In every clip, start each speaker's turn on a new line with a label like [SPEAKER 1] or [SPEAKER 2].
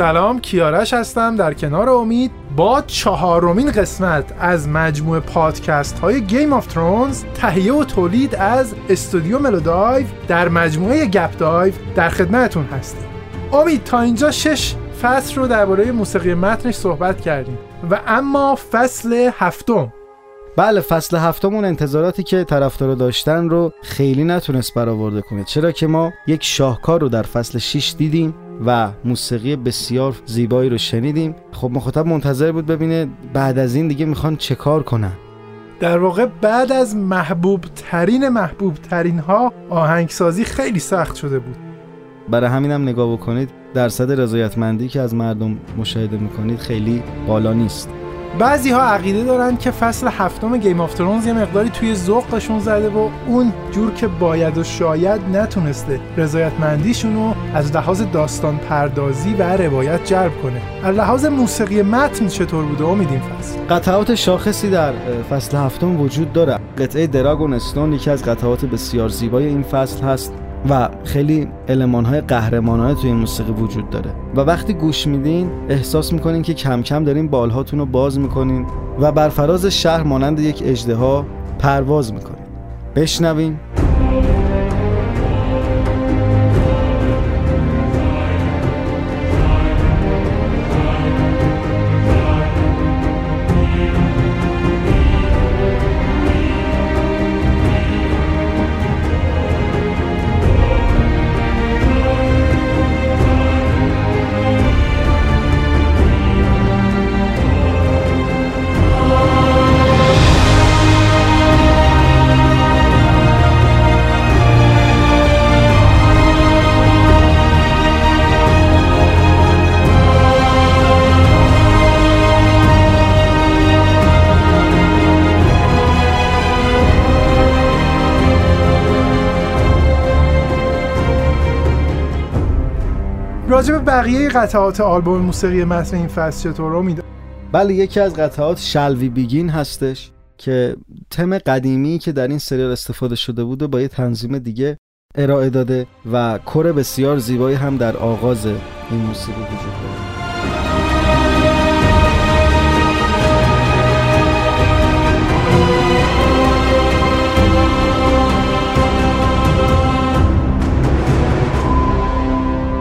[SPEAKER 1] سلام کیارش هستم. در کنار امید با چهارمین قسمت از مجموعه پادکست های Game of Thrones تهیه و تولید از استودیو ملودایو در مجموعه گپ دایو در خدمتتون هستیم. امید تا اینجا شش فصل رو درباره موسیقی متنش صحبت کردیم و اما فصل هفتم.
[SPEAKER 2] بله فصل هفتمون انتظاراتی که طرفدارا داشتن رو خیلی نتونست برآورده کنه. چرا که ما یک شاهکار رو در فصل 6 دیدیم. و موسیقی بسیار زیبایی رو شنیدیم. خب مخاطب منتظر بود ببینه بعد از این دیگه می‌خوان چه کار کنن.
[SPEAKER 1] در واقع بعد از محبوب ترین محبوب ترین ها آهنگسازی خیلی سخت شده بود.
[SPEAKER 2] برای همینم نگاه بکنید درصد رضایتمندی که از مردم مشاهده می‌کنید خیلی بالا نیست.
[SPEAKER 1] بعضی ها عقیده دارن که فصل هفتم Game of Thrones یه مقداری توی ذوقشون زده و اون جور که باید و شاید نتونسته رضایتمندیشون رو از لحاظ داستان پردازی و روایت جلب کنه. از لحاظ موسیقی متن چطور بوده؟ امید این فصل.
[SPEAKER 2] قطعات شاخصی در فصل هفتم وجود داره قطعه دراگون استون یکی از قطعات بسیار زیبای این فصل هست. و خیلی علمان های قهرمانانه توی این موسیقی وجود داره. و وقتی گوش میدین احساس می‌کنین که کم کم دارین بالهاتون رو باز می‌کنین و بر فراز شهر مانند یک اجدها پرواز می‌کنین. بشنوین
[SPEAKER 1] بقیه قطعات آلبوم موسیقی متن این فصل چطور امید
[SPEAKER 2] بله یکی از قطعات شلوی بیگین هستش که تم قدیمی که در این سریال استفاده شده بود و با یه تنظیم دیگه ارائه داده و کور بسیار زیبایی هم در آغاز این موسیقی وجود داره.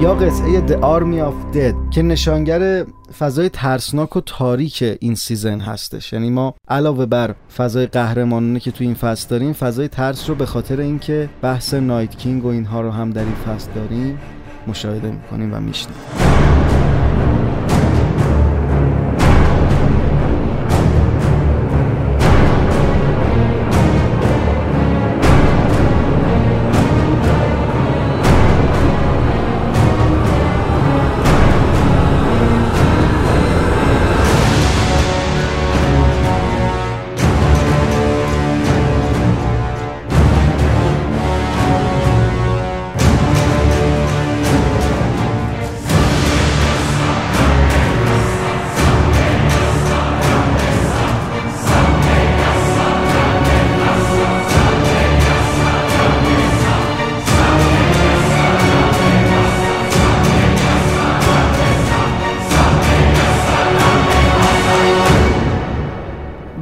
[SPEAKER 2] یا قطعه The Army of Dead که نشانگر فضای ترسناک و تاریک این season هستش. یعنی ما علاوه بر فضای قهرمانانه که تو این فصل داریم فضای ترس رو به خاطر اینکه بحث Night King و اینها رو هم در این فصل داریم مشاهده می‌کنیم و میشنیم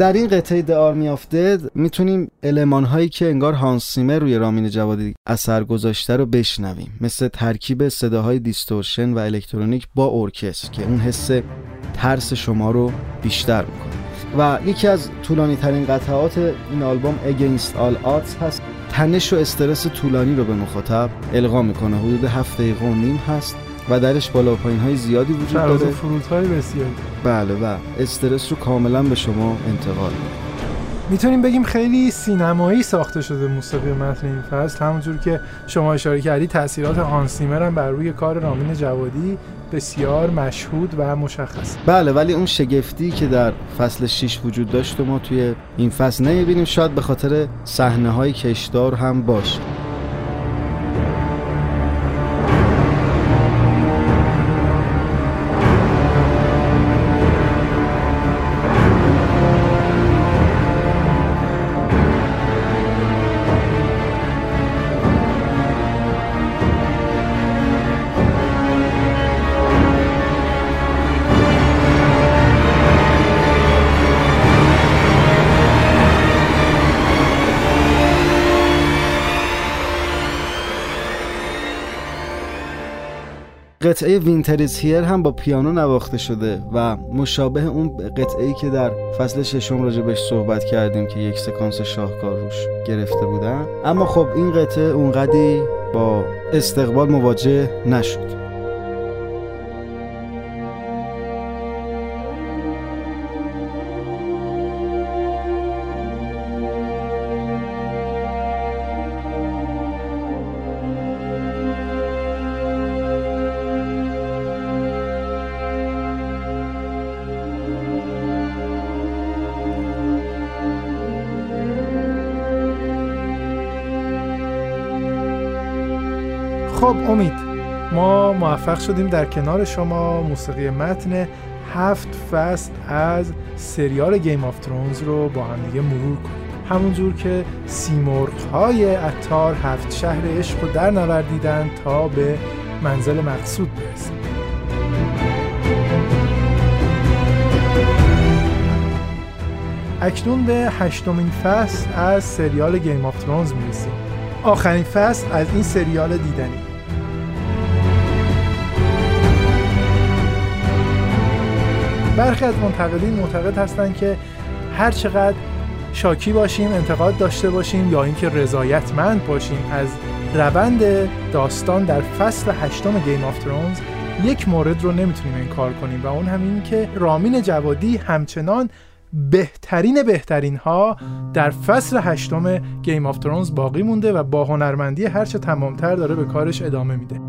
[SPEAKER 2] در این قطعه The Army of Dead می‌تونیم المان هایی که انگار هانس زیمر روی رامین جوادی اثر گذاشته رو بشنویم. مثل ترکیب صداهای distortion و الکترونیک با ارکستر که اون حس ترس شما رو بیشتر می‌کنه. و یکی از طولانی ترین قطعات این آلبوم Against All Odds هست. تنش و استرس طولانی رو به مخاطب القا می‌کنه. حدود هفت دقیقه و نیم هست. و درش بالا و پایین های زیادی وجود داره.
[SPEAKER 1] فرودهای بسیاری
[SPEAKER 2] بله و استرس رو کاملا به شما انتقال میده.
[SPEAKER 1] می‌تونیم بگیم خیلی سینمایی ساخته شده موسیقی متن این فصل همونجور که شما اشاره کردی تاثیرات هانس هم بر روی کار رامین جوادی بسیار مشهود و مشخص.
[SPEAKER 2] بله ولی اون شگفتی که در فصل 6 وجود داشت و ما توی این فصل نمی‌بینیم شاید به خاطر صحنه های کشدار هم باشه. قطعه Winter Is Here هم با پیانو نواخته شده و مشابه اون قطعه ای که در فصل ششم راجع بهش صحبت کردیم که یک سکانس شاهکار روش گرفته بودن. اما خب این قطعه اونقدی با استقبال مواجه نشد.
[SPEAKER 1] خب امید. ما موفق شدیم در کنار شما. موسیقی متن هفت فصل از سریال Game of Thrones رو با هم دیگه مرور کنیم. همونجور که سیمرغ های عطار هفت شهر عشق رو در نوردیدن تا به منزل مقصود برسیم. اکنون به هشتمین فصل از سریال Game of Thrones می‌رسیم. آخرین فصل از این سریال دیدنی. برخی از منتقدین معتقد هستند که هر چقدر شاکی باشیم انتقاد داشته باشیم یا اینکه رضایتمند باشیم از روند داستان در فصل هشتم گیم آف ترونز یک مورد رو نمی‌تونیم انکار کنیم و اون همین که رامین جوادی همچنان بهترین بهترین ها در فصل هشتم Game of Thrones باقی مونده و با هنرمندی هرچه تمامتر داره به کارش ادامه میده.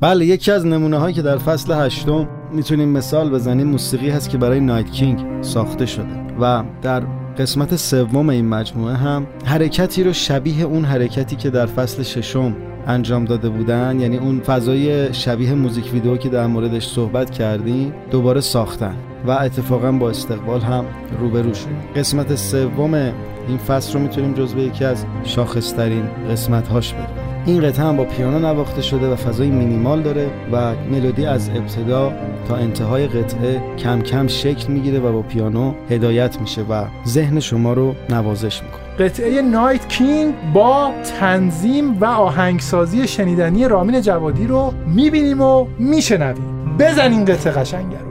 [SPEAKER 2] بله یکی از نمونه هایی که در فصل هشتم می‌تونیم مثال بزنیم موسیقی هست که برای Night King ساخته شده و در قسمت سوم این مجموعه هم حرکتی رو شبیه اون حرکتی که در فصل ششم انجام داده بودن یعنی اون فضای شبیه موزیک ویدیو که در موردش صحبت کردیم دوباره ساختن و اتفاقا با استقبال هم روبرو شد قسمت سوم این فصل رو می‌تونیم جزو یکی از شاخصترین قسمت هاش بدونیم. این قطعه هم با پیانو نواخته شده و فضای مینیمال داره و ملودی از ابتدا تا انتهای قطعه کم کم شکل می‌گیره و با پیانو هدایت میشه و ذهن شما رو نوازش می‌کنه.
[SPEAKER 1] قطعه نایت کینگ با تنظیم و آهنگسازی شنیدنی رامین جوادی رو می‌بینیم و میشنویم. بزنین قطعه قشنگه رو.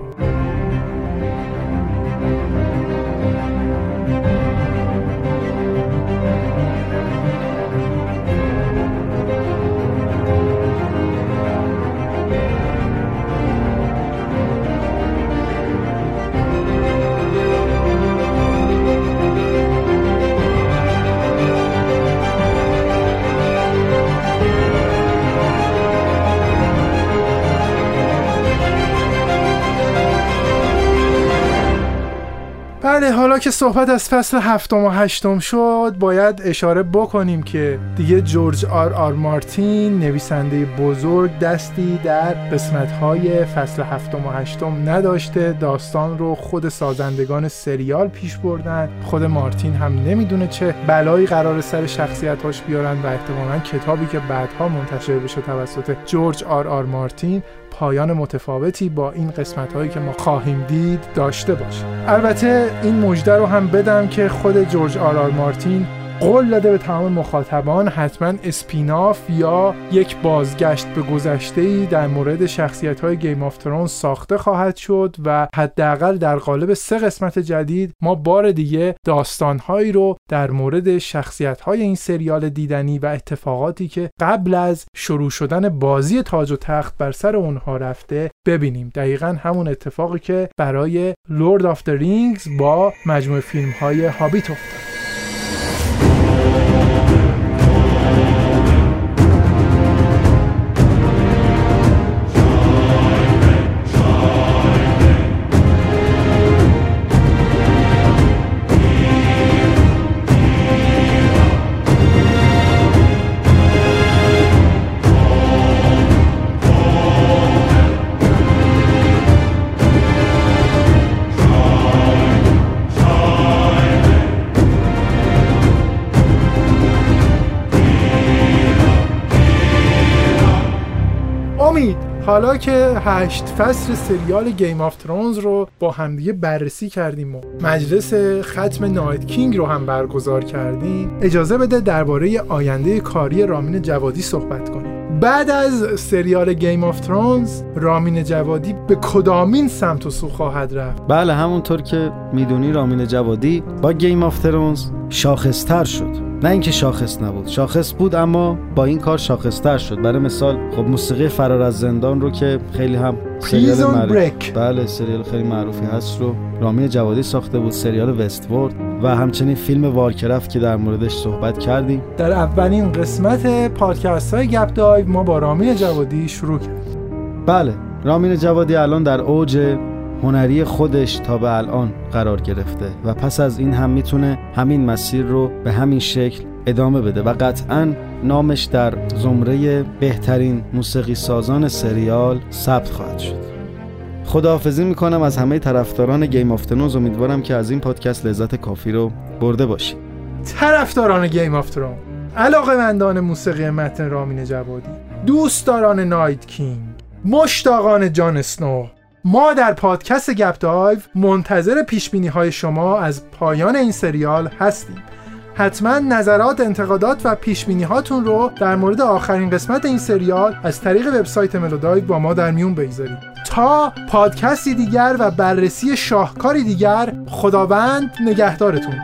[SPEAKER 1] بله حالا که صحبت از فصل هفتم و هشتم شد باید اشاره بکنیم که دیگه جورج آر آر مارتین نویسنده بزرگ دستی در قسمت های فصل هفتم و هشتم نداشته. داستان رو خود سازندگان سریال پیش بردن. خود مارتین هم نمی‌دونه چه بلایی قرار سر شخصیت هاش بیارن و احتمالا کتابی که بعدها منتشر بشه توسط جورج آر آر مارتین پایان متفاوتی با این قسمت هایی که ما خواهیم دید داشته باشه. البته این مژده رو هم بدم که خود جورج آر مارتین قول داده به تمام مخاطبان حتما spin-off یا یک بازگشت به گذشته ای در مورد شخصیت های Game of Thrones ساخته خواهد شد و حداقل در قالب سه قسمت جدید ما بار دیگه داستان هایی رو در مورد شخصیت های این سریال دیدنی و اتفاقاتی که قبل از شروع شدن بازی تاج و تخت بر سر اونها رفته ببینیم. دقیقا همون اتفاقی که برای Lord of Rings با مجموعه فیلم های هابیت افتاد. حالا که هشت فصل سریال Game of Thrones رو با همدیگه بررسی کردیم و مجلس ختم Night King رو هم برگزار کردیم اجازه بده درباره آینده کاری رامین جوادی صحبت کنیم. بعد از سریال Game of Thrones رامین جوادی به کدامین سمت و سو خواهد رفت؟
[SPEAKER 2] بله همونطور که می‌دونی رامین جوادی با Game of Thrones شاخصتر شد. نه اینکه شاخص نبود. شاخص بود اما با این کار شاخصتر شد. برای مثال خب موسیقی فرار از زندان رو که خیلی هم
[SPEAKER 1] سریال معروف
[SPEAKER 2] بله سریال خیلی معروفی هست رو رامین جوادی ساخته بود سریال وستورد و همچنین فیلم وارکرفت که در موردش صحبت کردیم.
[SPEAKER 1] در اولین قسمت پادکست های گپ دایو ما با رامین جوادی شروع کردیم.
[SPEAKER 2] بله رامین جوادی الان در اوج هنری خودش تا به الان قرار گرفته و پس از این هم می‌تونه همین مسیر رو به همین شکل ادامه بده و قطعا نامش در زمره بهترین موسیقی سازان سریال ثبت خواهد شد. خداحافظی می‌کنم از همه طرفداران Game of Thrones امیدوارم که از این پادکست لذت کافی رو برده باشید.
[SPEAKER 1] طرفداران Game of Thrones علاقه مندان موسیقی متن رامین جوادی دوستداران Night King مشتاقان جان اسنو ما در پادکست گپ دایو منتظر پیش‌بینی های شما از پایان این سریال هستیم. حتما نظرات انتقادات و پیش‌بینی هاتون رو در مورد آخرین قسمت این سریال از طریق وبسایت ملودایو با ما در میون بگذارید. تا پادکستی دیگر و بررسی شاهکاری دیگر خداوند نگهدارتون.